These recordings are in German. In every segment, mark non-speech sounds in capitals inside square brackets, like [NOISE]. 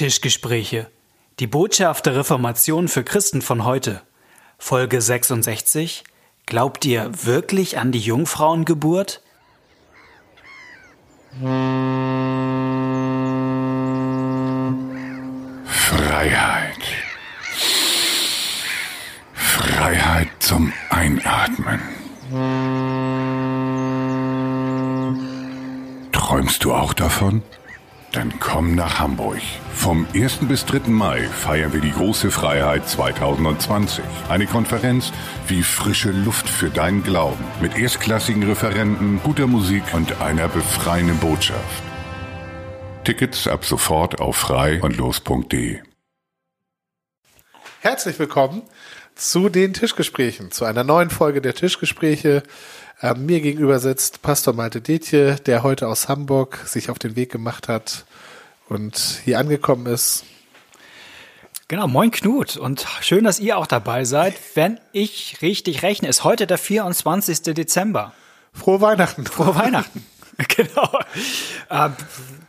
Tischgespräche. Die Botschaft der Reformation für Christen von heute. Folge 66. Glaubt ihr wirklich an die Jungfrauengeburt? Freiheit. Freiheit zum Einatmen. Träumst du auch davon? Dann komm nach Hamburg. Vom 1. bis 3. Mai feiern wir die große Freiheit 2020. Eine Konferenz wie frische Luft für deinen Glauben. Mit erstklassigen Referenten, guter Musik und einer befreienden Botschaft. Tickets ab sofort auf frei und los.de. Herzlich willkommen zu den Tischgesprächen, zu einer neuen Folge der Tischgespräche. Äh, mir gegenüber sitzt Pastor Malte Detje, der heute aus Hamburg sich auf den Weg gemacht hat und hier angekommen ist. Genau, moin Knut und schön, dass ihr auch dabei seid. Wenn ich richtig rechne, ist heute der 24. Dezember. Frohe Weihnachten. Frohe Weihnachten. [LAUGHS] [LAUGHS] genau. Äh,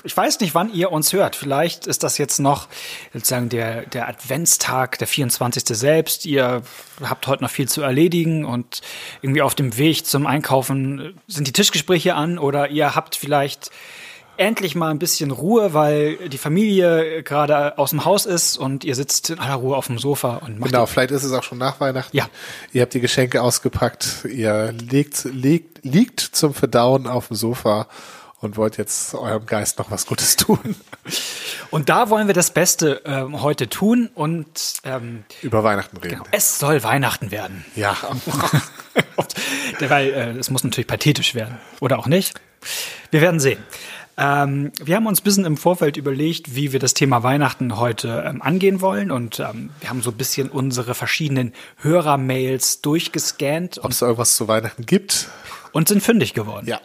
ich weiß nicht, wann ihr uns hört. Vielleicht ist das jetzt noch sozusagen der, der Adventstag, der 24. selbst. Ihr habt heute noch viel zu erledigen und irgendwie auf dem Weg zum Einkaufen sind die Tischgespräche an oder ihr habt vielleicht endlich mal ein bisschen Ruhe, weil die Familie gerade aus dem Haus ist und ihr sitzt in aller Ruhe auf dem Sofa und macht. Genau, vielleicht ist es auch schon nach Weihnachten. Ja. Ihr habt die Geschenke ausgepackt, ihr liegt, liegt, liegt zum Verdauen auf dem Sofa und wollt jetzt eurem Geist noch was Gutes tun. Und da wollen wir das Beste ähm, heute tun und ähm, über Weihnachten reden. Genau, es soll Weihnachten werden. Ja. [LAUGHS] Weil äh, es muss natürlich pathetisch werden. Oder auch nicht. Wir werden sehen. Ähm, wir haben uns ein bisschen im Vorfeld überlegt, wie wir das Thema Weihnachten heute ähm, angehen wollen. Und ähm, wir haben so ein bisschen unsere verschiedenen Hörermails durchgescannt. Ob es irgendwas zu Weihnachten gibt. Und sind fündig geworden. Ja.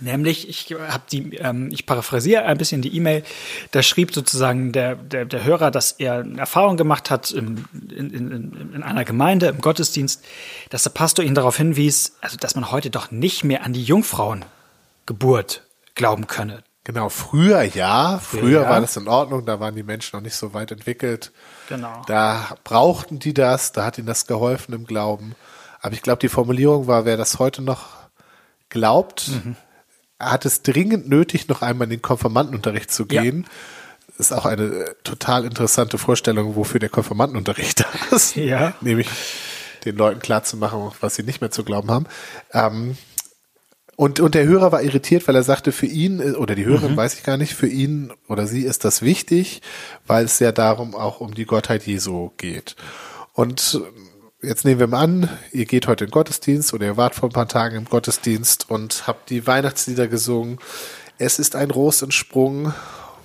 Nämlich, ich habe die, ähm, ich paraphrasiere ein bisschen die E-Mail, da schrieb sozusagen der, der, der Hörer, dass er eine Erfahrung gemacht hat im, in, in, in einer Gemeinde, im Gottesdienst, dass der Pastor ihn darauf hinwies, also dass man heute doch nicht mehr an die Jungfrauengeburt glauben könne. Genau, früher ja, früher, ja. war das in Ordnung, da waren die Menschen noch nicht so weit entwickelt. Genau. Da brauchten die das, da hat ihnen das geholfen im Glauben. Aber ich glaube, die Formulierung war, wer das heute noch glaubt, mhm hat es dringend nötig, noch einmal in den Konfirmandenunterricht zu gehen. Ja. Ist auch eine äh, total interessante Vorstellung, wofür der Konfirmandenunterricht [LAUGHS] da ist. Ja. Nämlich den Leuten klarzumachen, was sie nicht mehr zu glauben haben. Ähm, und, und der Hörer war irritiert, weil er sagte, für ihn, äh, oder die Hörerin, mhm. weiß ich gar nicht, für ihn oder sie ist das wichtig, weil es ja darum auch um die Gottheit Jesu geht. Und jetzt nehmen wir mal an, ihr geht heute in den Gottesdienst oder ihr wart vor ein paar Tagen im Gottesdienst und habt die Weihnachtslieder gesungen. Es ist ein Rosentsprung,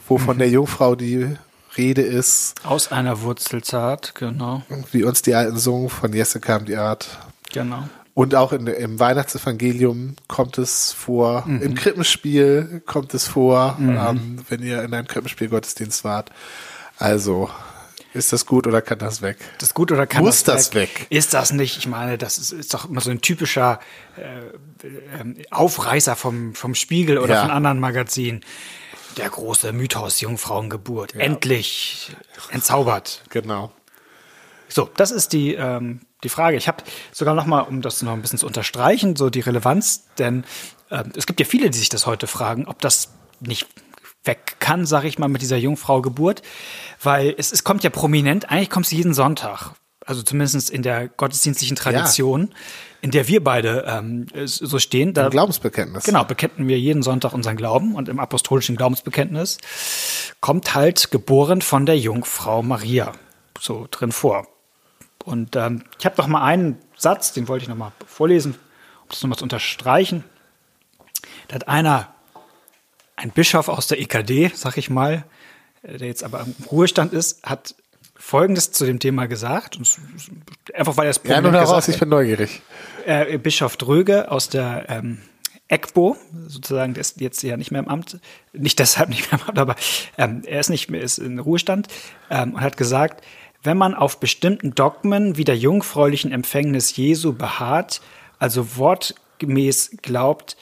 wovon mhm. der Jungfrau die Rede ist. Aus einer Wurzel zart, genau. Wie uns die Alten sungen, von Jesse kam die Art. Genau. Und auch in, im Weihnachtsevangelium kommt es vor, mhm. im Krippenspiel kommt es vor, mhm. ähm, wenn ihr in einem Krippenspiel Gottesdienst wart. Also, ist das gut oder kann das weg? Das gut oder kann Muss das, das weg? weg? Ist das nicht? Ich meine, das ist, ist doch immer so ein typischer äh, äh, Aufreißer vom, vom Spiegel oder ja. von anderen Magazinen. Der große Mythos Jungfrauengeburt. Ja. Endlich entzaubert. Genau. So, das ist die, ähm, die Frage. Ich habe sogar noch mal, um das noch ein bisschen zu unterstreichen, so die Relevanz, denn äh, es gibt ja viele, die sich das heute fragen, ob das nicht weg kann, sag ich mal, mit dieser Jungfrau-Geburt, weil es, es kommt ja prominent, eigentlich kommt es jeden Sonntag, also zumindest in der gottesdienstlichen Tradition, ja. in der wir beide ähm, so stehen. Da, Im Glaubensbekenntnis. Genau, bekennen wir jeden Sonntag unseren Glauben und im apostolischen Glaubensbekenntnis kommt halt geboren von der Jungfrau Maria so drin vor. Und ähm, ich habe noch mal einen Satz, den wollte ich noch mal vorlesen, um das nochmal zu unterstreichen. Da hat einer ein Bischof aus der EKD, sag ich mal, äh, der jetzt aber im Ruhestand ist, hat Folgendes zu dem Thema gesagt. einfach weil er es Ja, nur heraus, ich bin neugierig. Äh, Bischof Dröge aus der ähm, ECBO, sozusagen, der ist jetzt ja nicht mehr im Amt, nicht deshalb nicht mehr im Amt, aber ähm, er ist nicht mehr, ist in Ruhestand ähm, und hat gesagt, wenn man auf bestimmten Dogmen wie der jungfräulichen Empfängnis Jesu beharrt, also wortgemäß glaubt,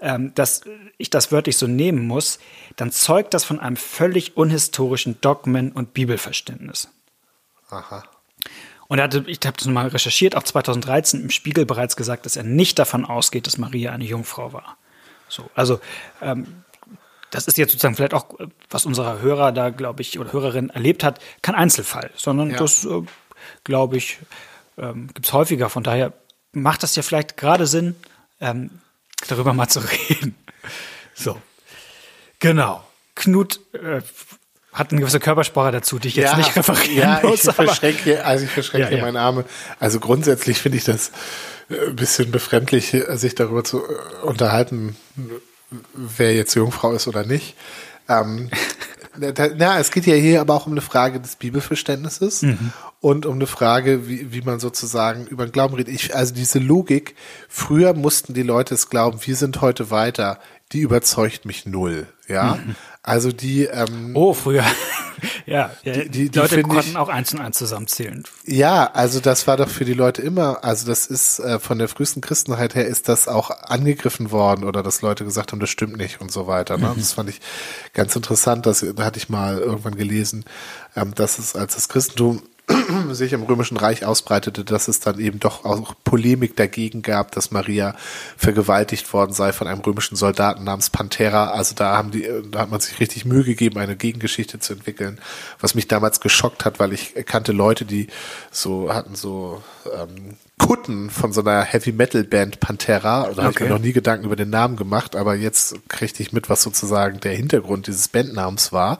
ähm, dass ich das wörtlich so nehmen muss, dann zeugt das von einem völlig unhistorischen Dogmen- und Bibelverständnis. Aha. Und er hatte, ich habe das mal recherchiert, auch 2013 im Spiegel bereits gesagt, dass er nicht davon ausgeht, dass Maria eine Jungfrau war. So, also ähm, das ist jetzt sozusagen vielleicht auch, was unser Hörer da, glaube ich, oder Hörerin erlebt hat, kein Einzelfall, sondern Ja. das, äh, glaube ich, ähm, gibt es häufiger. Von daher macht das ja vielleicht gerade Sinn, ähm, darüber mal zu [LAUGHS] reden. So, genau. Knut äh, hat eine gewisse Körpersprache dazu, die ich jetzt nicht referieren ja, muss. ich verschränke, also ich verschränke Ja, ja. meine Arme. Also grundsätzlich finde ich das äh, ein bisschen befremdlich, äh, sich darüber zu äh, unterhalten, wer jetzt Jungfrau ist oder nicht. Ähm, [LAUGHS] na, es geht ja hier aber auch um eine Frage des Bibelverständnisses Mhm. und um eine Frage, wie, wie man sozusagen über den Glauben redet. Ich, also diese Logik, früher mussten die Leute es glauben, wir sind heute weiter, die überzeugt mich null. Ja, also die, ähm, Oh, früher. [LAUGHS] ja, ja die, die- die Leute konnten ich- auch eins und eins zusammenzählen. Ja, also das war doch für die Leute immer, also das ist äh, von der frühesten Christenheit her ist das auch angegriffen worden oder dass Leute gesagt haben, das stimmt nicht und so weiter. Ne? Das fand ich ganz interessant, das da hatte ich mal irgendwann gelesen, ähm, dass es als das Christentum [CLEARS THROAT] sich im Römischen Reich ausbreitete, dass es dann eben doch auch Polemik dagegen gab, dass Maria vergewaltigt worden sei von einem römischen Soldaten namens Panthera. Also da haben die, äh, da hat man sich richtig Mühe gegeben, eine Gegengeschichte zu entwickeln, was mich damals geschockt hat, weil ich kannte Leute, die so hatten so ähm, Kutten von so einer Heavy Metal Band Pantera. Da habe ich Okay. mir noch nie Gedanken über den Namen gemacht, aber jetzt kriegte ich mit, was sozusagen der Hintergrund dieses Bandnamens war.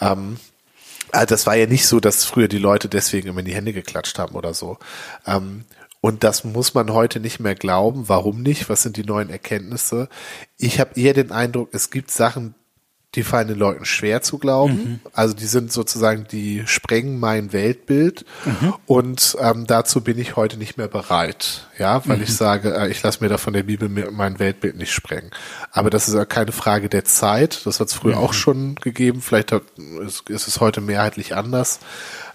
Ähm, Ah, Das war ja nicht so, dass früher die Leute deswegen immer in die Hände geklatscht haben oder so. Ähm, Und das muss man heute nicht mehr glauben. Warum nicht? Was sind die neuen Erkenntnisse? Ich habe eher den Eindruck, es gibt Sachen, die fallen den Leuten schwer zu glauben. Also die sind sozusagen, die sprengen mein Weltbild. Und ähm, dazu bin ich heute nicht mehr bereit. Ja, weil ich sage, äh, ich lasse mir da von der Bibel mein Weltbild nicht sprengen. Aber das ist ja keine Frage der Zeit. Das hat es früher auch schon gegeben. Vielleicht hat, ist, ist es heute mehrheitlich anders.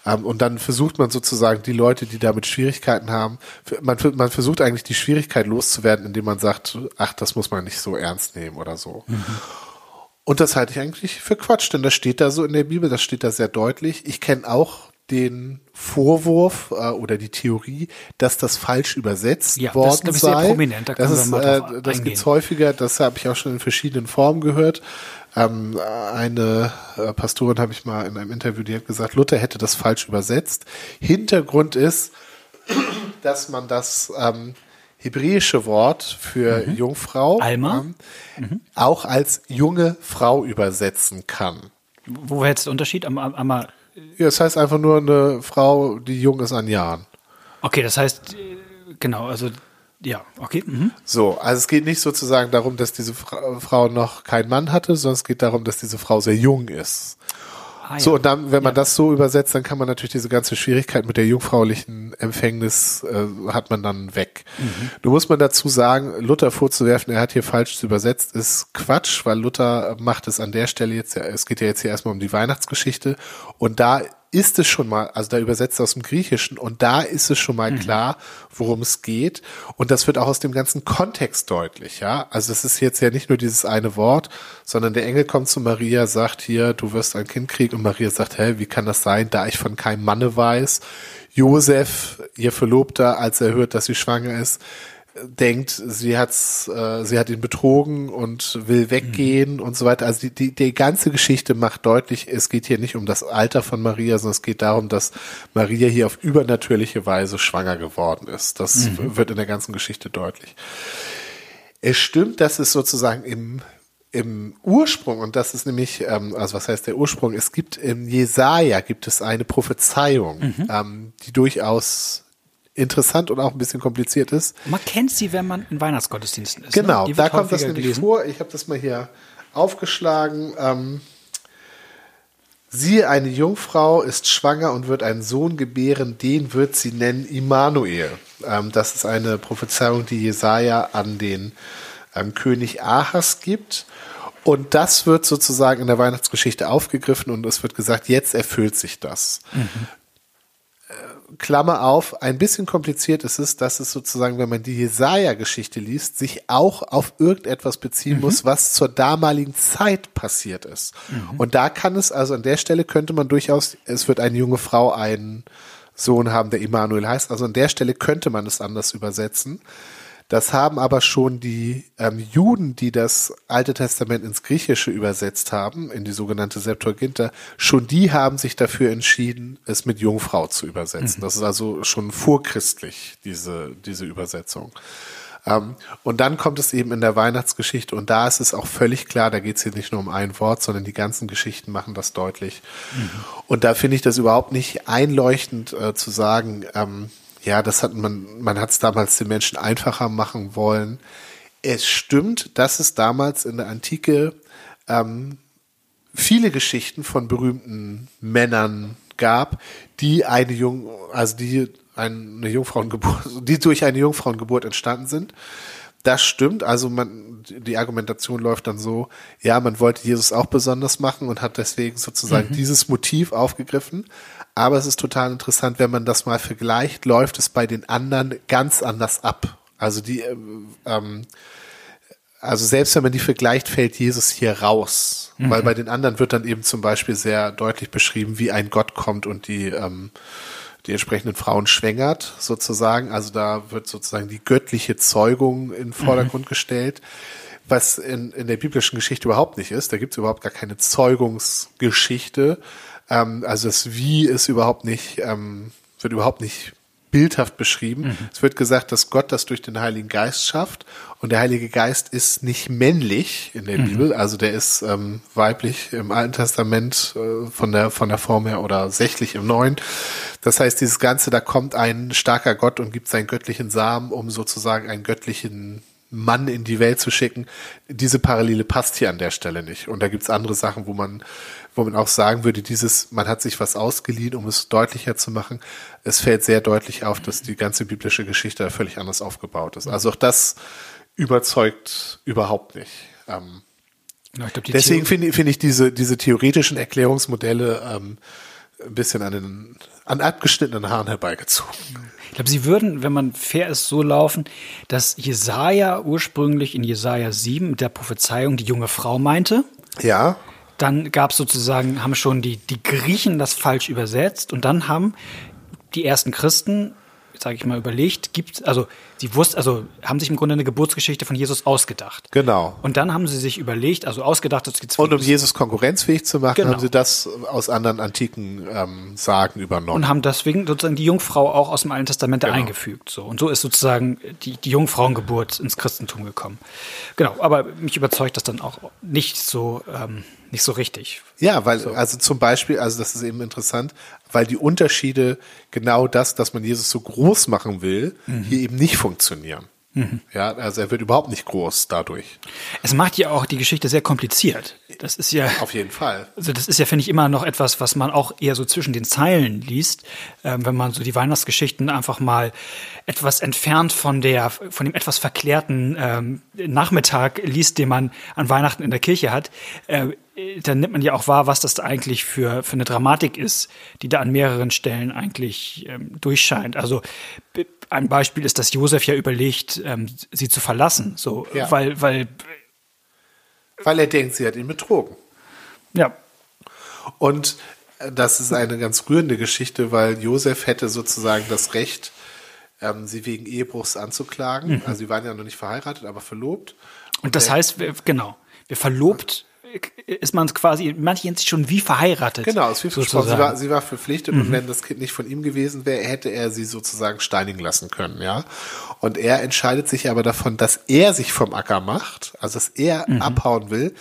Ähm, und dann versucht man sozusagen die Leute, die damit Schwierigkeiten haben, man, man versucht eigentlich die Schwierigkeit loszuwerden, indem man sagt, ach, das muss man nicht so ernst nehmen oder so. Und das halte ich eigentlich für Quatsch, denn das steht da so in der Bibel, das steht da sehr deutlich. Ich kenne auch den Vorwurf äh, oder die Theorie, dass das falsch übersetzt Ja, das worden glaub ich, sehr sei. prominent, da das ist, äh, das eingehen. gibt's häufiger, das habe ich auch schon in verschiedenen Formen gehört. Ähm, eine äh, Pastorin habe ich mal in einem Interview, die hat gesagt, Luther hätte das falsch übersetzt. Hintergrund ist, dass man das ähm, hebräische Wort für Jungfrau Alma? ähm, auch als junge Frau übersetzen kann. Wo wäre jetzt der Unterschied? Am, am, am, Ja, das heißt einfach nur eine Frau, die jung ist an Jahren. okay, das heißt, äh, genau, also, ja, okay. Mhm. So, also es geht nicht sozusagen darum, dass diese Fra Frau noch keinen Mann hatte, sondern es geht darum, dass diese Frau sehr jung ist. Ah, So, ja. und dann, wenn man das so übersetzt, dann kann man natürlich diese ganze Schwierigkeit mit der jungfraulichen Empfängnis, äh, hat man dann weg. Mhm. Nun muss man dazu sagen, Luther vorzuwerfen, er hat hier falsch übersetzt, ist Quatsch, weil Luther macht es an der Stelle jetzt, ja, es geht ja jetzt hier erstmal um die Weihnachtsgeschichte und da ist es schon mal, also da übersetzt er aus dem Griechischen und da ist es schon mal Mhm. klar, worum es geht und das wird auch aus dem ganzen Kontext deutlich, ja. Also es ist jetzt ja nicht nur dieses eine Wort, sondern der Engel kommt zu Maria, sagt hier, du wirst ein Kind kriegen und Maria sagt, hä, wie kann das sein, da ich von keinem Manne weiß. Josef, ihr Verlobter, als er hört, dass sie schwanger ist, denkt, sie hat's, äh, sie hat ihn betrogen und will weggehen und so weiter. Also die, die, die ganze Geschichte macht deutlich, es geht hier nicht um das Alter von Maria, sondern es geht darum, dass Maria hier auf übernatürliche Weise schwanger geworden ist. Das wird in der ganzen Geschichte deutlich. Es stimmt, dass es sozusagen im im Ursprung, und das ist nämlich, ähm, also was heißt der Ursprung? Es gibt im Jesaja gibt es eine Prophezeiung, ähm, die durchaus interessant und auch ein bisschen kompliziert ist. Man kennt sie, wenn man in Weihnachtsgottesdiensten ist. ne? Genau, Die da kommt das nämlich gelesen. vor. Ich habe das mal hier aufgeschlagen. Ähm, Siehe, eine Jungfrau ist schwanger und wird einen Sohn gebären, den wird sie nennen Immanuel. Ähm, das ist eine Prophezeiung, die Jesaja an den ähm, König Ahas gibt. Und das wird sozusagen in der Weihnachtsgeschichte aufgegriffen und es wird gesagt, jetzt erfüllt sich das. Äh, Klammer auf, ein bisschen kompliziert ist es, dass es sozusagen, wenn man die Jesaja-Geschichte liest, sich auch auf irgendetwas beziehen mhm. muss, was zur damaligen Zeit passiert ist. Mhm. Und da kann es, also an der Stelle könnte man durchaus, es wird eine junge Frau einen Sohn haben, der Immanuel heißt, also an der Stelle könnte man es anders übersetzen. Das haben aber schon die ähm, Juden, die das Alte Testament ins Griechische übersetzt haben, in die sogenannte Septuaginta, schon die haben sich dafür entschieden, es mit Jungfrau zu übersetzen. Mhm. Das ist also schon vorchristlich, diese, diese Übersetzung. Ähm, und dann kommt es eben in der Weihnachtsgeschichte und da ist es auch völlig klar, da geht es hier nicht nur um ein Wort, sondern die ganzen Geschichten machen das deutlich. Mhm. Und da finde ich das überhaupt nicht einleuchtend äh, zu sagen, ähm, ja, das hat man, man hat es damals den Menschen einfacher machen wollen. Es stimmt, dass es damals in der Antike ähm, viele Geschichten von berühmten Männern gab, die eine Jung, also die eine Jungfrauengeburt, die durch eine Jungfrauengeburt entstanden sind. Das stimmt. Also man, die Argumentation läuft dann so, ja, man wollte Jesus auch besonders machen und hat deswegen sozusagen mhm. dieses Motiv aufgegriffen. Aber es ist total interessant, wenn man das mal vergleicht, läuft es bei den anderen ganz anders ab. Also die, ähm, ähm also selbst wenn man die vergleicht, fällt Jesus hier raus. Mhm. Weil bei den anderen wird dann eben zum Beispiel sehr deutlich beschrieben, wie ein Gott kommt und die, ähm, die entsprechenden Frauen schwängert, sozusagen. Also da wird sozusagen die göttliche Zeugung in den Vordergrund mhm. gestellt was in, in der biblischen Geschichte überhaupt nicht ist. Da gibt es überhaupt gar keine Zeugungsgeschichte, ähm, also das Wie ist überhaupt nicht, ähm, wird überhaupt nicht bildhaft beschrieben. Mhm. Es wird gesagt, dass Gott das durch den Heiligen Geist schafft und der Heilige Geist ist nicht männlich in der mhm. Bibel, also der ist ähm, weiblich im Alten Testament äh, von der von der Form her oder sächlich im Neuen. Das heißt, dieses Ganze, da kommt ein starker Gott und gibt seinen göttlichen Samen, um sozusagen einen göttlichen Mann in die Welt zu schicken. Diese Parallele passt hier an der Stelle nicht. Und da gibt's andere Sachen, wo man wo man auch sagen würde, dieses, man hat sich was ausgeliehen, um es deutlicher zu machen. Es fällt sehr deutlich auf, dass die ganze biblische Geschichte völlig anders aufgebaut ist. Also auch das überzeugt überhaupt nicht. Ähm, ja, glaub, deswegen finde find ich diese, diese theoretischen Erklärungsmodelle ähm, ein bisschen an den an abgeschnittenen Haaren herbeigezogen. Ich glaube, sie würden, wenn man fair ist, so laufen, dass Jesaja ursprünglich in Jesaja 7 mit der Prophezeiung die junge Frau meinte. Ja. Dann gab es sozusagen, haben schon die, die Griechen das falsch übersetzt und dann haben die ersten Christen sage ich mal, überlegt, gibt, also sie wussten, also haben sich im Grunde eine Geburtsgeschichte von Jesus ausgedacht. Genau. Und dann haben sie sich überlegt, also ausgedacht, es gibt Und um Jesus konkurrenzfähig zu machen, genau. haben sie das aus anderen antiken ähm, Sagen übernommen. Und haben deswegen sozusagen die Jungfrau auch aus dem Alten Testament genau. eingefügt. So. Und so ist sozusagen die, die Jungfrauengeburt ins Christentum gekommen. Genau, aber mich überzeugt das dann auch nicht so. Ähm, nicht so richtig. Ja, weil, so. also zum Beispiel, also das ist eben interessant, weil die Unterschiede genau das, dass man Jesus so groß machen will, mhm. hier eben nicht funktionieren. Mhm. Ja, also er wird überhaupt nicht groß dadurch. Es macht ja auch die Geschichte sehr kompliziert. Das ist ja. Auf jeden Fall. Also das ist ja, finde ich, immer noch etwas, was man auch eher so zwischen den Zeilen liest, ähm, wenn man so die Weihnachtsgeschichten einfach mal etwas entfernt von der, von dem etwas verklärten ähm, Nachmittag liest, den man an Weihnachten in der Kirche hat. Äh, dann nimmt man ja auch wahr, was das eigentlich für, für eine Dramatik ist, die da an mehreren Stellen eigentlich ähm, durchscheint. Also ein Beispiel ist, dass Josef ja überlegt, ähm, sie zu verlassen, so, ja. weil, weil, weil er denkt, sie hat ihn betrogen. Ja. Und äh, das ist eine ganz rührende Geschichte, weil Josef hätte sozusagen das Recht, ähm, sie wegen Ehebruchs anzuklagen. Mhm. Also sie waren ja noch nicht verheiratet, aber verlobt. Und, Und das heißt, genau, wir verlobt ist man quasi, manche sind schon wie verheiratet. Genau, es ist wie versprochen. Sie war, sie war verpflichtet mhm. und wenn das Kind nicht von ihm gewesen wäre, hätte er sie sozusagen steinigen lassen können, ja. Und er entscheidet sich aber davon, dass er sich vom Acker macht, also dass er mhm. abhauen will,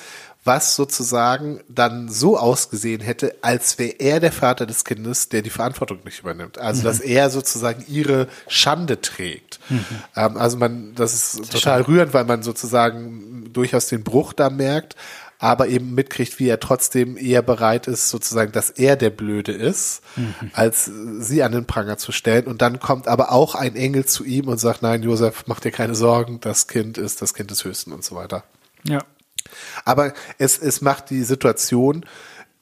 was sozusagen dann so ausgesehen hätte, als wäre er der Vater des Kindes, der die Verantwortung nicht übernimmt. Also mhm. dass er sozusagen ihre Schande trägt. Mhm. Ähm, also man, das ist, das ist total schön. rührend, weil man sozusagen durchaus den Bruch da merkt aber eben mitkriegt, wie er trotzdem eher bereit ist, sozusagen, dass er der Blöde ist, mhm. als sie an den Pranger zu stellen. Und dann kommt aber auch ein Engel zu ihm und sagt, nein, Josef, mach dir keine Sorgen, das Kind ist das Kind des Höchsten und so weiter. Ja. Aber es, es macht die Situation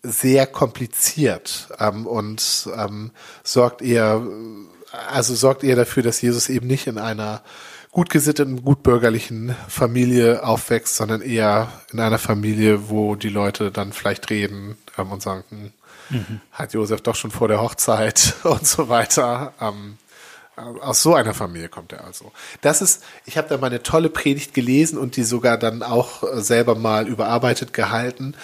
sehr kompliziert ähm, und ähm, sorgt eher, also sorgt eher dafür, dass Jesus eben nicht in einer gut gesitteten, gut bürgerlichen Familie aufwächst, sondern eher in einer Familie, wo die Leute dann vielleicht reden ähm, und sagen, hm, mhm. hat Josef doch schon vor der Hochzeit [LAUGHS] und so weiter. Ähm, aus so einer Familie kommt er also. Das ist, ich habe da mal eine tolle Predigt gelesen und die sogar dann auch selber mal überarbeitet gehalten.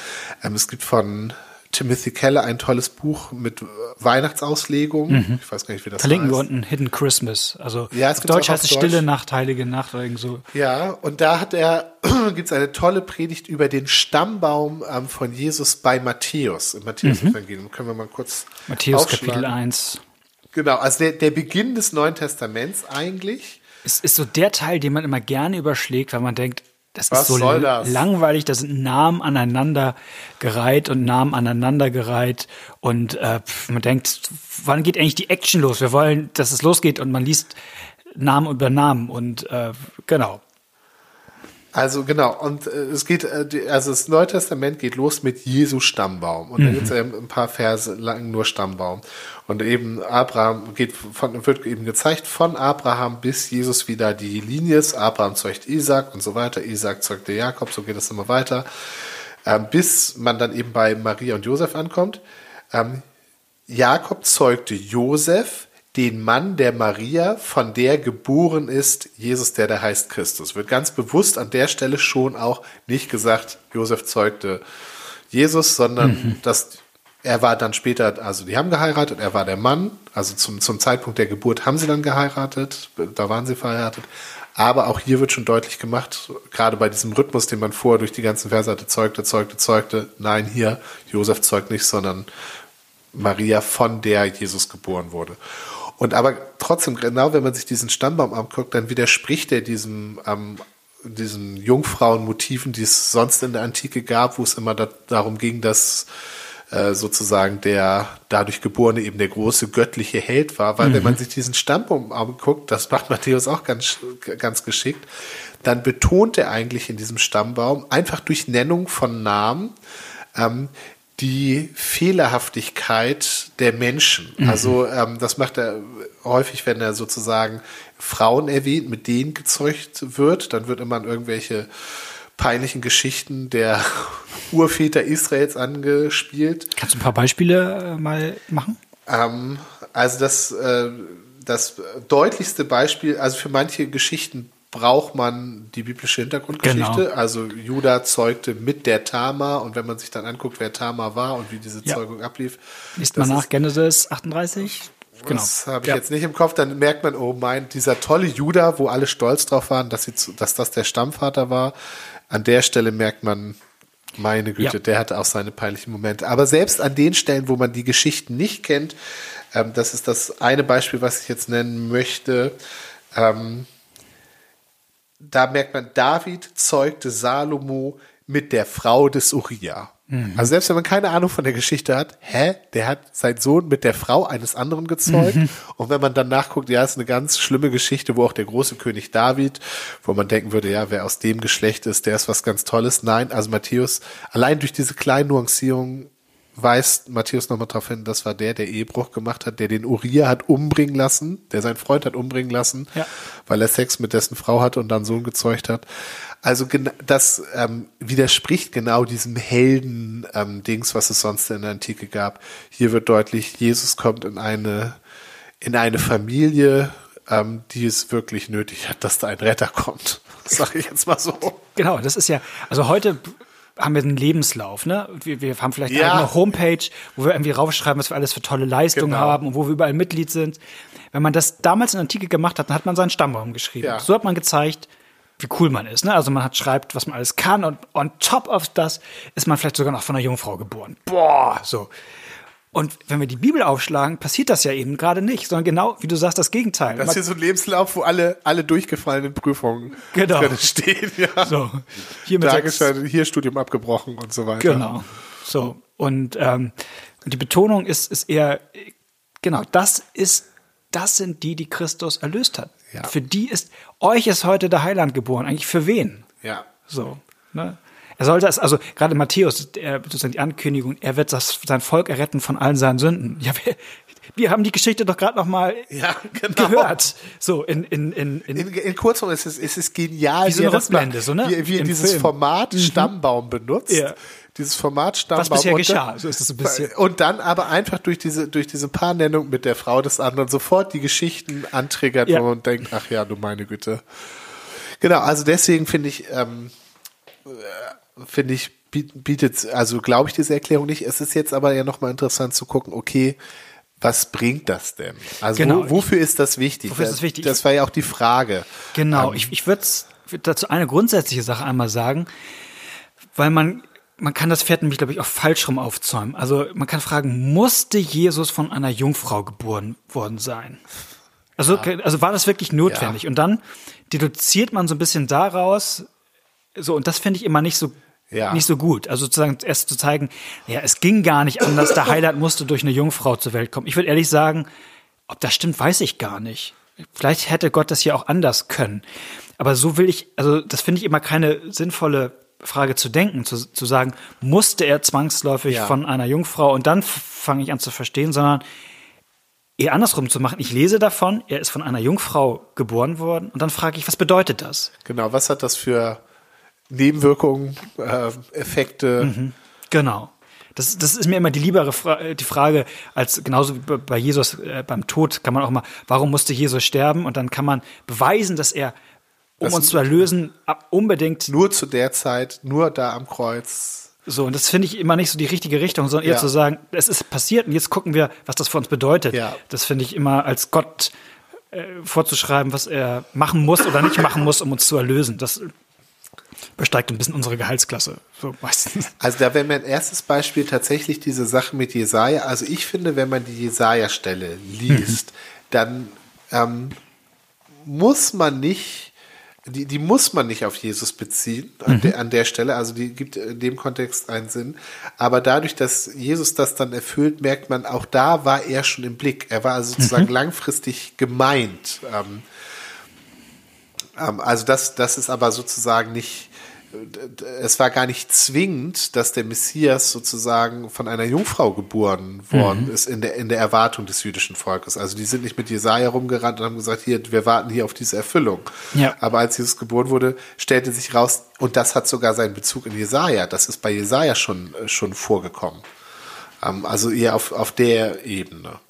Ähm, es gibt von Timothy Keller ein tolles Buch mit Weihnachtsauslegung. Mhm. Ich weiß gar nicht, wie das Verlinken heißt. wir unten Hidden Christmas. Also ja, auf Deutsch heißt es Stille Nacht, Heilige Nacht oder irgend so. Ja, und da hat er, [CLEARS THROAT] gibt es eine tolle Predigt über den Stammbaum ähm, von Jesus bei Matthäus. Im Matthäus-Evangelium. Mhm. Können wir mal kurz Matthäus Kapitel 1. Genau, also der, der Beginn des Neuen Testaments eigentlich. Es ist so der Teil, den man immer gerne überschlägt, weil man denkt, das Was ist so das? langweilig, da sind Namen aneinander gereiht und Namen aneinander gereiht und äh, man denkt, wann geht eigentlich die Action los? Wir wollen, dass es losgeht und man liest Namen über Namen und äh, genau. Also genau, und äh, es geht, äh, also das Neue Testament geht los mit Jesu Stammbaum. Und mhm. da gibt es ja ein paar Verse lang nur Stammbaum. Und eben Abraham geht von, wird eben gezeigt, von Abraham bis Jesus wieder die Linie ist. Abraham zeugt Isaac und so weiter, Isaac zeugte Jakob, so geht es immer weiter. Ähm, bis man dann eben bei Maria und Josef ankommt. Ähm, Jakob zeugte Josef, den Mann der Maria, von der geboren ist Jesus, der da heißt Christus. Wird ganz bewusst an der Stelle schon auch nicht gesagt, Josef zeugte Jesus, sondern mhm. dass er war dann später, also die haben geheiratet, er war der Mann, also zum, zum Zeitpunkt der Geburt haben sie dann geheiratet, da waren sie verheiratet. Aber auch hier wird schon deutlich gemacht, gerade bei diesem Rhythmus, den man vorher durch die ganzen Verse hatte, zeugte, zeugte, zeugte, nein, hier, Josef zeugt nicht, sondern Maria, von der Jesus geboren wurde. Und aber trotzdem, genau wenn man sich diesen Stammbaum anguckt, dann widerspricht er diesem, ähm, diesen Jungfrauenmotiven, die es sonst in der Antike gab, wo es immer da, darum ging, dass äh, sozusagen der dadurch geborene eben der große göttliche Held war, weil mhm. wenn man sich diesen Stammbaum anguckt, das macht Matthäus auch ganz, ganz geschickt, dann betont er eigentlich in diesem Stammbaum einfach durch Nennung von Namen ähm, die Fehlerhaftigkeit der Menschen. Mhm. Also ähm, das macht er häufig, wenn er sozusagen Frauen erwähnt, mit denen gezeugt wird, dann wird immer an irgendwelche peinlichen Geschichten der [LAUGHS] Urväter Israels angespielt. Kannst du ein paar Beispiele äh, mal machen? Ähm, also das, äh, das deutlichste Beispiel, also für manche Geschichten braucht man die biblische Hintergrundgeschichte. Genau. Also Judah zeugte mit der Tama und wenn man sich dann anguckt, wer Tama war und wie diese ja. Zeugung ablief. Liest man nach Genesis 38? Genau. Das habe ich ja. jetzt nicht im Kopf. Dann merkt man, oh mein, dieser tolle Judah, wo alle stolz drauf waren, dass, sie, dass das der Stammvater war. An der Stelle merkt man, meine Güte, ja. der hatte auch seine peinlichen Momente. Aber selbst an den Stellen, wo man die Geschichten nicht kennt, ähm, das ist das eine Beispiel, was ich jetzt nennen möchte. Ähm, da merkt man, David zeugte Salomo mit der Frau des Uriah. Mhm. Also selbst wenn man keine Ahnung von der Geschichte hat, hä, der hat seinen Sohn mit der Frau eines anderen gezeugt. Mhm. Und wenn man dann nachguckt, ja, ist eine ganz schlimme Geschichte, wo auch der große König David, wo man denken würde, ja, wer aus dem Geschlecht ist, der ist was ganz Tolles. Nein, also Matthäus, allein durch diese kleinen Nuancierungen weist Matthäus nochmal darauf hin, das war der, der Ehebruch gemacht hat, der den Uriah hat umbringen lassen, der seinen Freund hat umbringen lassen, ja. weil er Sex mit dessen Frau hatte und dann Sohn gezeugt hat. Also das ähm, widerspricht genau diesem Helden-Dings, ähm, was es sonst in der Antike gab. Hier wird deutlich, Jesus kommt in eine, in eine Familie, ähm, die es wirklich nötig hat, dass da ein Retter kommt. [LAUGHS] Sag ich jetzt mal so. Genau, das ist ja, also heute haben wir einen Lebenslauf, ne? Wir, wir haben vielleicht ja. eine Homepage, wo wir irgendwie raufschreiben, was wir alles für tolle Leistungen genau. haben und wo wir überall Mitglied sind. Wenn man das damals in der Antike gemacht hat, dann hat man seinen Stammbaum geschrieben. Ja. So hat man gezeigt, wie cool man ist. Ne? Also man hat schreibt, was man alles kann und on top of das ist man vielleicht sogar noch von einer Jungfrau geboren. Boah, so. Und wenn wir die Bibel aufschlagen, passiert das ja eben gerade nicht, sondern genau, wie du sagst, das Gegenteil. Das ist hier so ein Lebenslauf, wo alle, alle durchgefallenen Prüfungen genau. drin stehen. Ja. So. Hier, Dargestellt, hier Studium abgebrochen und so weiter. Genau. So. Und ähm, die Betonung ist, ist eher, genau, das ist, das sind die, die Christus erlöst hat. Ja. Für die ist, euch ist heute der Heiland geboren. Eigentlich für wen? Ja. So. Ne? Er soll das, also gerade Matthäus, der, sozusagen die Ankündigung, er wird das, sein Volk erretten von allen seinen Sünden. Ja, wir, wir haben die Geschichte doch gerade noch mal Ja, genau. gehört. So in in in, in, In, in Kurzform ist es, es ist genial, Wie so eine. Rückblende, so, ne? wie, wie dieses Film. Mhm. Format Stammbaum benutzt. Ja. Dieses Format Stammbaum. Was bisher und geschah, dann- so ist es ein bisschen. Und dann aber einfach durch diese, durch diese Paarnennung mit der Frau des anderen sofort die Geschichten antriggert, Ja. wo man denkt, ach ja, du meine Güte. Genau, also deswegen finde ich, ähm, äh, finde ich, biet- bietet, also glaube ich diese Erklärung nicht. Es ist jetzt aber ja nochmal interessant zu gucken, okay, was bringt das denn? Also Genau. wo, wofür ist das wichtig? Wofür ist das wichtig? Das war ja auch die Frage. Genau, Ähm, ich, ich würde würd dazu eine grundsätzliche Sache einmal sagen, weil man, man kann das Pferd nämlich, glaube ich, auch falsch rum aufzäumen. Also man kann fragen, musste Jesus von einer Jungfrau geboren worden sein? Also, also war das wirklich notwendig? Ja. Und dann deduziert man so ein bisschen daraus, so, und das finde ich immer nicht so, Ja. nicht so gut. Also sozusagen erst zu zeigen, ja, es ging gar nicht anders, der [LAUGHS] Heiland musste durch eine Jungfrau zur Welt kommen. Ich würde ehrlich sagen, ob das stimmt, weiß ich gar nicht. Vielleicht hätte Gott das hier auch anders können. Aber so will ich, also das finde ich immer keine sinnvolle Frage zu denken, zu, zu sagen, musste er zwangsläufig Ja. von einer Jungfrau und dann fange ich an zu verstehen, sondern eher andersrum zu machen. Ich lese davon, er ist von einer Jungfrau geboren worden und dann frage ich, was bedeutet das? Genau, was hat das für Nebenwirkungen, äh, Effekte? Genau. Das, das ist mir immer die liebere Fra äh, die Frage, als genauso wie bei- Jesus äh, beim Tod kann man auch mal, warum musste Jesus sterben? Und dann kann man beweisen, dass er, um Das- uns zu erlösen, unbedingt Nur zu der Zeit, nur da am Kreuz. so. Und das finde ich immer nicht so die richtige Richtung, sondern eher Ja. zu sagen, es ist passiert und jetzt gucken wir, was das für uns bedeutet. Ja. Das finde ich immer als Gott äh, vorzuschreiben, was er machen muss oder nicht machen muss, um uns zu erlösen. Das besteigt ein bisschen unsere Gehaltsklasse. So meistens. [LAUGHS] Also da wäre mein erstes Beispiel tatsächlich diese Sache mit Jesaja. Also ich finde, wenn man die Jesaja-Stelle liest, dann ähm, muss man nicht, die, die muss man nicht auf Jesus beziehen an, der, an der Stelle. Also die gibt in dem Kontext einen Sinn. Aber dadurch, dass Jesus das dann erfüllt, merkt man, auch da war er schon im Blick. Er war also sozusagen langfristig gemeint. Ähm, ähm, also das, das ist aber sozusagen nicht, es war gar nicht zwingend, dass der Messias sozusagen von einer Jungfrau geboren worden ist in der, in der Erwartung des jüdischen Volkes. Also die sind nicht mit Jesaja rumgerannt und haben gesagt, hier, wir warten hier auf diese Erfüllung. Ja. Aber als Jesus geboren wurde, stellte sich raus, und das hat sogar seinen Bezug in Jesaja. Das ist bei Jesaja schon, äh, schon vorgekommen. Ähm, also eher auf, auf der Ebene.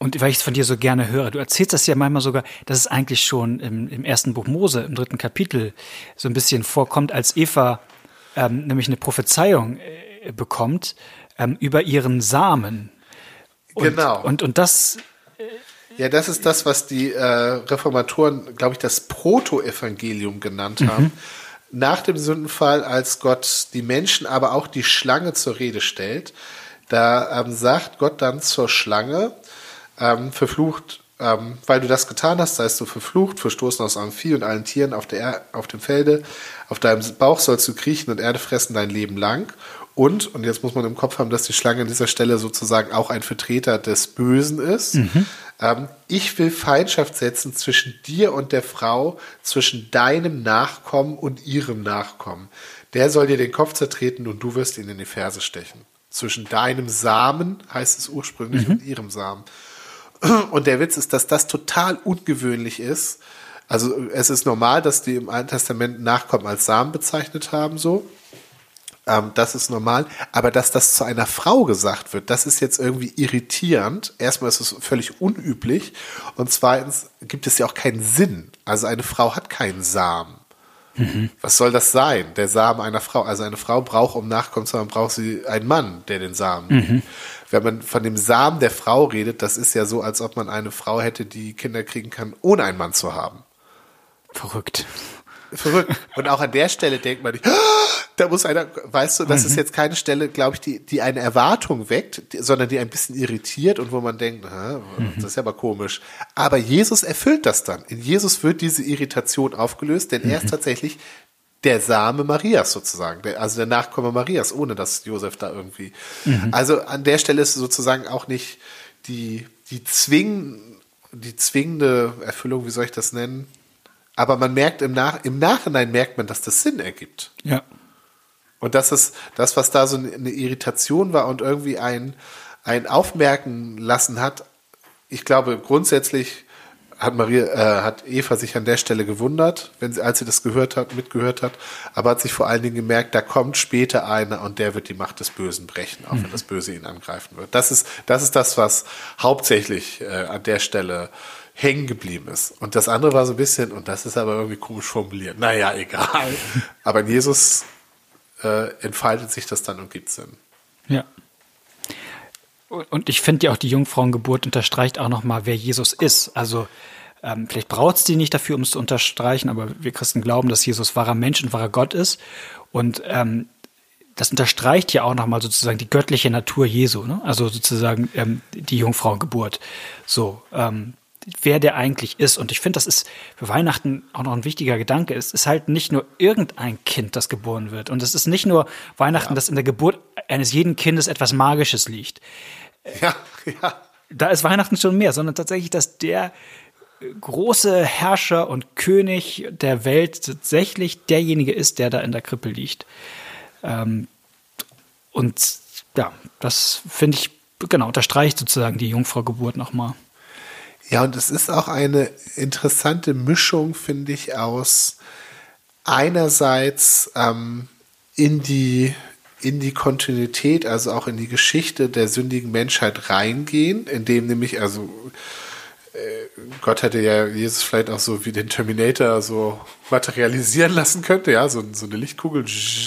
Und weil ich es von dir so gerne höre, du erzählst das ja manchmal sogar, dass es eigentlich schon im, im ersten Buch Mose, im dritten Kapitel, so ein bisschen vorkommt, als Eva ähm, nämlich eine Prophezeiung äh, bekommt ähm, über ihren Samen. Und, Genau. Und, und das, Ja, das ist das, was die äh, Reformatoren, glaube ich, das Proto-Evangelium genannt haben. Nach dem Sündenfall, als Gott die Menschen, aber auch die Schlange zur Rede stellt, da ähm, sagt Gott dann zur Schlange, ähm, verflucht, ähm, weil du das getan hast, seist du verflucht, verstoßen aus allem Vieh und allen Tieren auf, der er auf dem Felde, auf deinem Bauch sollst du kriechen und Erde fressen dein Leben lang. Und, und jetzt muss man im Kopf haben, dass die Schlange an dieser Stelle sozusagen auch ein Vertreter des Bösen ist. Ähm, ich will Feindschaft setzen zwischen dir und der Frau, zwischen deinem Nachkommen und ihrem Nachkommen. Der soll dir den Kopf zertreten und du wirst ihn in die Ferse stechen. Zwischen deinem Samen, heißt es ursprünglich, und ihrem Samen. Und der Witz ist, dass das total ungewöhnlich ist. Also es ist normal, dass die im Alten Testament Nachkommen als Samen bezeichnet haben, so. Ähm, das ist normal. Aber dass das zu einer Frau gesagt wird, das ist jetzt irgendwie irritierend. Erstmal ist es völlig unüblich. Und zweitens gibt es ja auch keinen Sinn. Also eine Frau hat keinen Samen. Was soll das sein? Der Samen einer Frau. Also eine Frau braucht, um Nachkommen zu haben, braucht sie einen Mann, der den Samen gibt. Wenn man von dem Samen der Frau redet, das ist ja so, als ob man eine Frau hätte, die Kinder kriegen kann, ohne einen Mann zu haben. verrückt. Verrückt. Und auch an der Stelle denkt man nicht, "Ah, [GASPS] da muss einer, weißt du, das ist jetzt keine Stelle, glaube ich, die, die eine Erwartung weckt, die, sondern die ein bisschen irritiert und wo man denkt, "Hä, das ist ja aber komisch. Aber Jesus erfüllt das dann. In Jesus wird diese Irritation aufgelöst, denn er ist tatsächlich der Same Marias sozusagen, der, also der Nachkomme Marias, ohne dass Josef da irgendwie. Also an der Stelle ist sozusagen auch nicht die, die zwingen, die zwingende Erfüllung, wie soll ich das nennen? Aber man merkt im, Nach im Nachhinein merkt man, dass das Sinn ergibt. Ja. Und das ist das, was da so eine Irritation war und irgendwie ein, ein Aufmerken lassen hat. Ich glaube, grundsätzlich hat Maria, äh, hat Eva sich an der Stelle gewundert, wenn sie, als sie das gehört hat, mitgehört hat, aber hat sich vor allen Dingen gemerkt, da kommt später einer und der wird die Macht des Bösen brechen, auch mhm. wenn das Böse ihn angreifen wird. Das ist, das ist das, was hauptsächlich äh, an der Stelle hängen geblieben ist. Und das andere war so ein bisschen, und das ist aber irgendwie komisch formuliert, naja, egal. aber in Jesus äh, entfaltet sich das dann und gibt Sinn. Ja. Und ich finde ja auch die Jungfrauengeburt unterstreicht auch nochmal, wer Jesus ist. Also ähm, vielleicht braucht es die nicht dafür, um es zu unterstreichen, aber wir Christen glauben, dass Jesus wahrer Mensch und wahrer Gott ist. Und ähm, das unterstreicht ja auch nochmal sozusagen die göttliche Natur Jesu, ne? also sozusagen ähm, die Jungfrauengeburt. So, ähm, wer der eigentlich ist. Und ich finde, das ist für Weihnachten auch noch ein wichtiger Gedanke. Es ist halt nicht nur irgendein Kind, das geboren wird. Und es ist nicht nur Weihnachten, ja. dass in der Geburt eines jeden Kindes etwas Magisches liegt. Ja, [LAUGHS] ja. Da ist Weihnachten schon mehr, sondern tatsächlich, dass der große Herrscher und König der Welt tatsächlich derjenige ist, der da in der Krippe liegt. Ähm, und ja, das finde ich, genau, unterstreicht sozusagen die Jungfrau-Geburt nochmal. Ja, und es ist auch eine interessante Mischung, finde ich, aus einerseits ähm, in die in die Kontinuität, also auch in die Geschichte der sündigen Menschheit reingehen, indem nämlich, also äh, Gott hätte ja Jesus vielleicht auch so wie den Terminator so materialisieren lassen könnte, ja, so, so eine Lichtkugel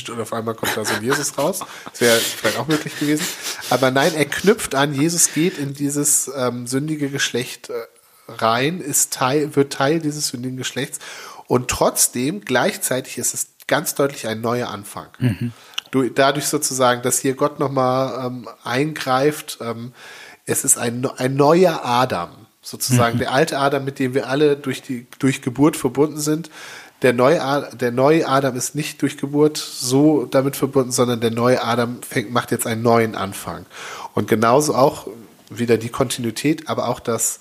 und auf einmal kommt da so ein Jesus raus. Das wäre vielleicht auch möglich gewesen. Aber nein, er knüpft an, Jesus geht in dieses ähm, sündige Geschlecht äh, rein, ist Teil, wird Teil dieses sündigen Geschlechts und trotzdem gleichzeitig ist es ganz deutlich ein neuer Anfang. Mhm dadurch sozusagen, dass hier Gott nochmal ähm, eingreift, ähm, es ist ein, ein neuer Adam, sozusagen mhm. der alte Adam, mit dem wir alle durch die durch Geburt verbunden sind. Der neue, der neue Adam ist nicht durch Geburt so damit verbunden, sondern der neue Adam fängt, macht jetzt einen neuen Anfang. Und genauso auch wieder die Kontinuität, aber auch das,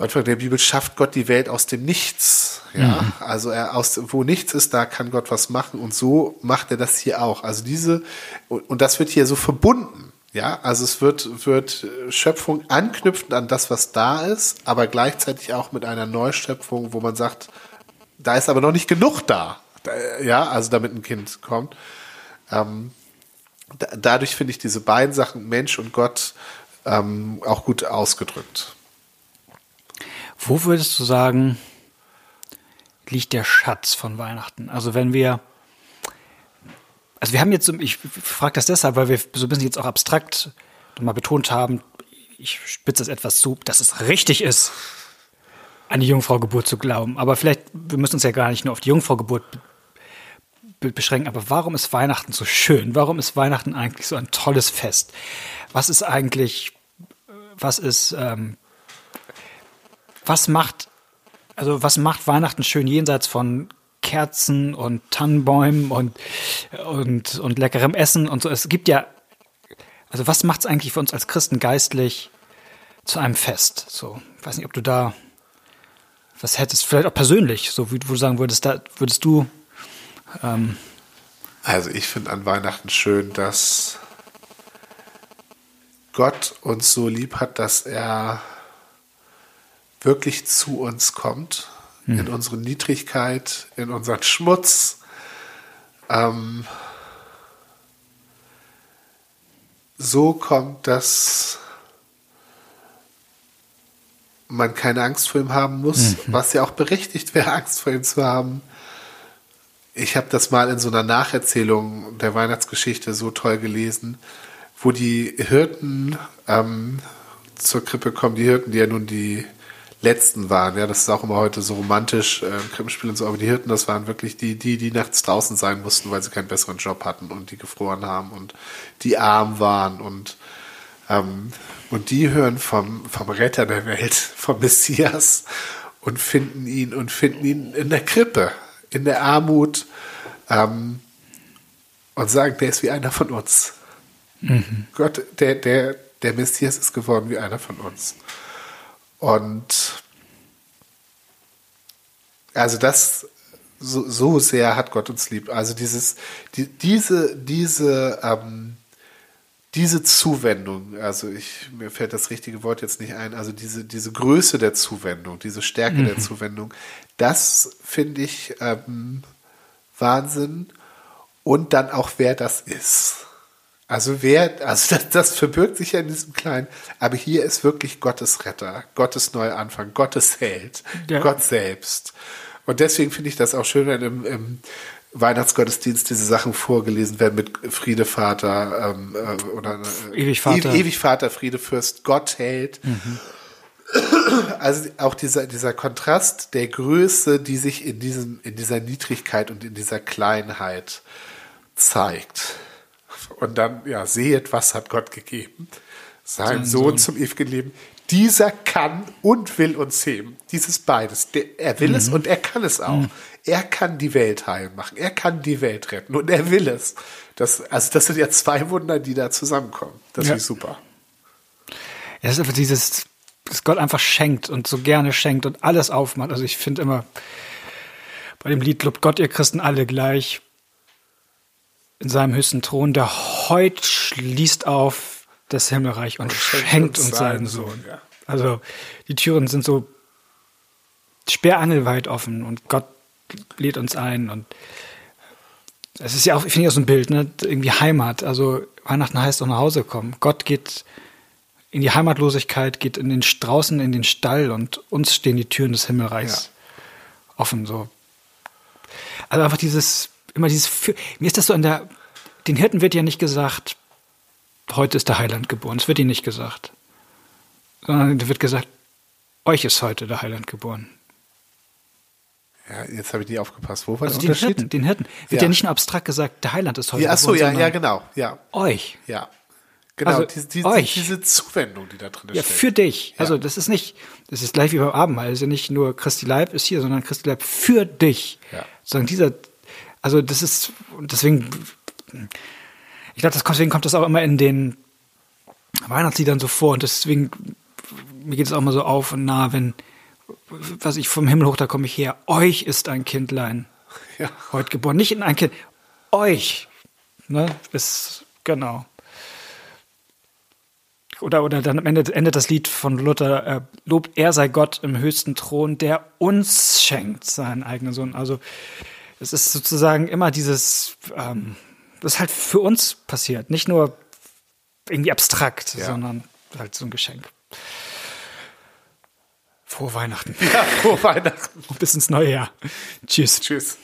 am Anfang der Bibel schafft Gott die Welt aus dem Nichts. Ja, mhm. also er aus, wo nichts ist, da kann Gott was machen und so macht er das hier auch. Also diese, und, und das wird hier so verbunden. Ja, also es wird, wird Schöpfung anknüpfend an das, was da ist, aber gleichzeitig auch mit einer Neuschöpfung, wo man sagt, da ist aber noch nicht genug da. Ja, also damit ein Kind kommt. Ähm, da, dadurch finde ich diese beiden Sachen, Mensch und Gott, ähm, auch gut ausgedrückt. Wo würdest du sagen, liegt der Schatz von Weihnachten? Also wenn wir, also wir haben jetzt, ich frage das deshalb, weil wir so ein bisschen jetzt auch abstrakt mal betont haben, ich spitze das etwas zu, dass es richtig ist, an die Jungfraugeburt zu glauben. Aber vielleicht, wir müssen uns ja gar nicht nur auf die Jungfraugeburt beschränken, aber warum ist Weihnachten so schön? Warum ist Weihnachten eigentlich so ein tolles Fest? Was ist eigentlich, was ist ähm, was macht, also was macht Weihnachten schön jenseits von Kerzen und Tannenbäumen und, und, und leckerem Essen und so. Es gibt ja, also was macht es eigentlich für uns als Christen geistlich zu einem Fest? So, ich weiß nicht, ob du da was hättest, vielleicht auch persönlich, so wie du sagen würdest, da würdest du. Ähm also ich finde an Weihnachten schön, dass Gott uns so lieb hat, dass er wirklich zu uns kommt, hm. in unsere Niedrigkeit, in unseren Schmutz. Ähm, so kommt, dass man keine Angst vor ihm haben muss, mhm. was ja auch berechtigt wäre, [LAUGHS] Angst vor ihm zu haben. Ich habe das mal in so einer Nacherzählung der Weihnachtsgeschichte so toll gelesen, wo die Hirten ähm, zur Krippe kommen, die Hirten, die ja nun die letzten waren. Ja, das ist auch immer heute so romantisch, äh, Krippenspiel und so, aber die Hirten, das waren wirklich die, die, die nachts draußen sein mussten, weil sie keinen besseren Job hatten und die gefroren haben und die arm waren und ähm, und die hören vom, vom Retter der Welt, [LAUGHS] vom Messias und finden ihn und finden ihn in der Krippe, in der Armut ähm, und sagen, der ist wie einer von uns. Mhm. Gott, der, der, der Messias ist geworden wie einer von uns. Und also das so, so sehr hat Gott uns lieb. Also dieses, die, diese, diese, ähm, diese Zuwendung, also ich, mir fällt das richtige Wort jetzt nicht ein, also diese, diese Größe der Zuwendung, diese Stärke mhm. der Zuwendung, das finde ich ähm, Wahnsinn. Und dann auch, wer das ist. Also wer, also das, das verbirgt sich ja in diesem Kleinen, aber hier ist wirklich Gottes Retter, Gottes Neuanfang, Gottes Held, ja. Gott selbst. Und deswegen finde ich das auch schön, wenn im, im Weihnachtsgottesdienst diese Sachen vorgelesen werden mit Friede Vater ähm, äh, oder äh, ewig Vater, ewig Vater, Friede Fürst, Gott hält. Mhm. Also auch dieser, dieser Kontrast der Größe, die sich in diesem, in dieser Niedrigkeit und in dieser Kleinheit zeigt. Und dann, ja, sehet, was hat Gott gegeben? Sein Sohn, Sohn zum ewigen Leben. Dieser kann und will uns heben. Dieses beides. Der, er will mhm. es und er kann es auch. Mhm. Er kann die Welt heil machen. Er kann die Welt retten und er will es. Das, also das sind ja zwei Wunder, die da zusammenkommen. Das ja. ist super. Ja, das ist einfach dieses, dass Gott einfach schenkt und so gerne schenkt und alles aufmacht. Also ich finde immer bei dem Lied lobt Gott ihr Christen alle gleich in seinem höchsten Thron, der heute schließt auf das Himmelreich und, und schenkt uns seinen Sohn. Sohn ja. Also die Türen sind so sperrangelweit offen und Gott lädt uns ein und es ist ja auch, finde ich, auch so ein Bild, ne? irgendwie Heimat. Also Weihnachten heißt auch nach Hause kommen. Gott geht in die Heimatlosigkeit, geht in den draußen in den Stall und uns stehen die Türen des Himmelreichs ja. offen. So. Also einfach dieses, immer dieses, für, mir ist das so in der, den Hirten wird ja nicht gesagt, heute ist der Heiland geboren. Es wird ihnen nicht gesagt. Sondern wird gesagt, euch ist heute der Heiland geboren. Ja, jetzt habe ich nie aufgepasst. Wo war also der den Unterschied? Hirten, den Hirten. Wird ja. ja nicht nur abstrakt gesagt, der Heiland ist heute ja, geboren. Achso, ja, ja, genau. Ja. Euch. Ja. Genau, also diese, diese, euch. diese Zuwendung, die da drin ja, steckt. Ja, für dich. Also das ist nicht, das ist gleich wie beim Abendmahl. Es ist ja nicht nur Christi Leib ist hier, sondern Christi Leib für dich. Ja. Sondern dieser, also das ist, deswegen, ich glaube, deswegen kommt das auch immer in den Weihnachtsliedern so vor. Und deswegen, mir geht es auch mal so auf und nah, wenn, was ich vom Himmel hoch, da komme ich her, euch ist ein Kindlein [LAUGHS] ja. heute geboren. Nicht in ein Kind, euch. Ne, ist, genau. Oder, oder dann am Ende endet das Lied von Luther, äh, lobt er sei Gott im höchsten Thron, der uns schenkt seinen eigenen Sohn. Also es ist sozusagen immer dieses, ähm, das halt für uns passiert. Nicht nur irgendwie abstrakt, ja. sondern halt so ein Geschenk. Frohe Weihnachten. Ja, frohe Weihnachten. Und [LAUGHS] bis ins neue Jahr. Tschüss. Tschüss.